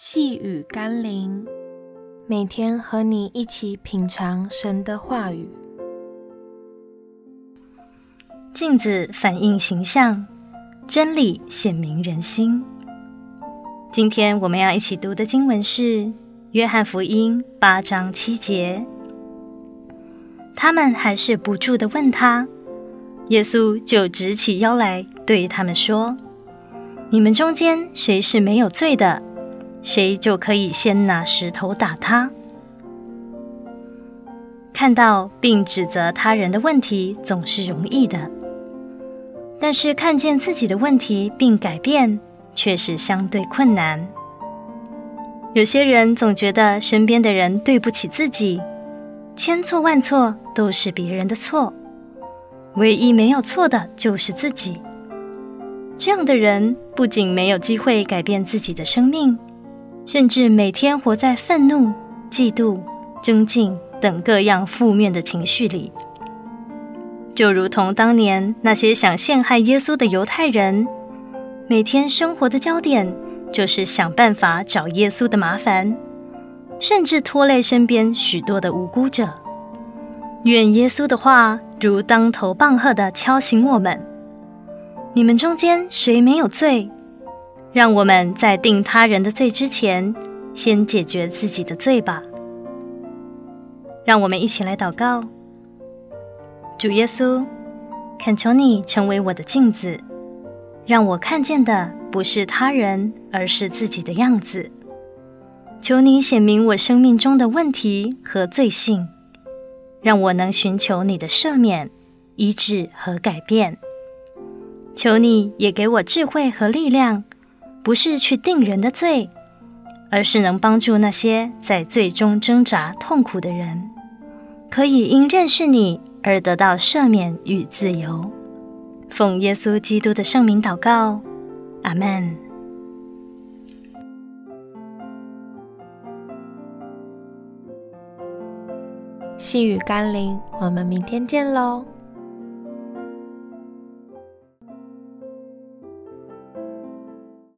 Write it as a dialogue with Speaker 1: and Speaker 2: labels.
Speaker 1: 细雨甘霖，每天和你一起品尝神的话语。
Speaker 2: 镜子反映形象，真理显明人心。今天我们要一起读的经文是《约翰福音》八章七节。他们还是不住的问他，耶稣就直起腰来对他们说：“你们中间谁是没有罪的？”谁就可以先拿石头打他。看到并指责他人的问题总是容易的，但是看见自己的问题并改变却是相对困难。有些人总觉得身边的人对不起自己，千错万错都是别人的错，唯一没有错的就是自己。这样的人不仅没有机会改变自己的生命。甚至每天活在愤怒、嫉妒、争竞等各样负面的情绪里，就如同当年那些想陷害耶稣的犹太人，每天生活的焦点就是想办法找耶稣的麻烦，甚至拖累身边许多的无辜者。愿耶稣的话如当头棒喝地敲醒我们：你们中间谁没有罪？让我们在定他人的罪之前，先解决自己的罪吧。让我们一起来祷告：主耶稣，恳求你成为我的镜子，让我看见的不是他人，而是自己的样子。求你显明我生命中的问题和罪性，让我能寻求你的赦免、医治和改变。求你也给我智慧和力量。不是去定人的罪，而是能帮助那些在罪中挣扎痛苦的人，可以因认识你而得到赦免与自由。奉耶稣基督的圣名祷告，阿门。
Speaker 1: 细雨甘霖，我们明天见喽。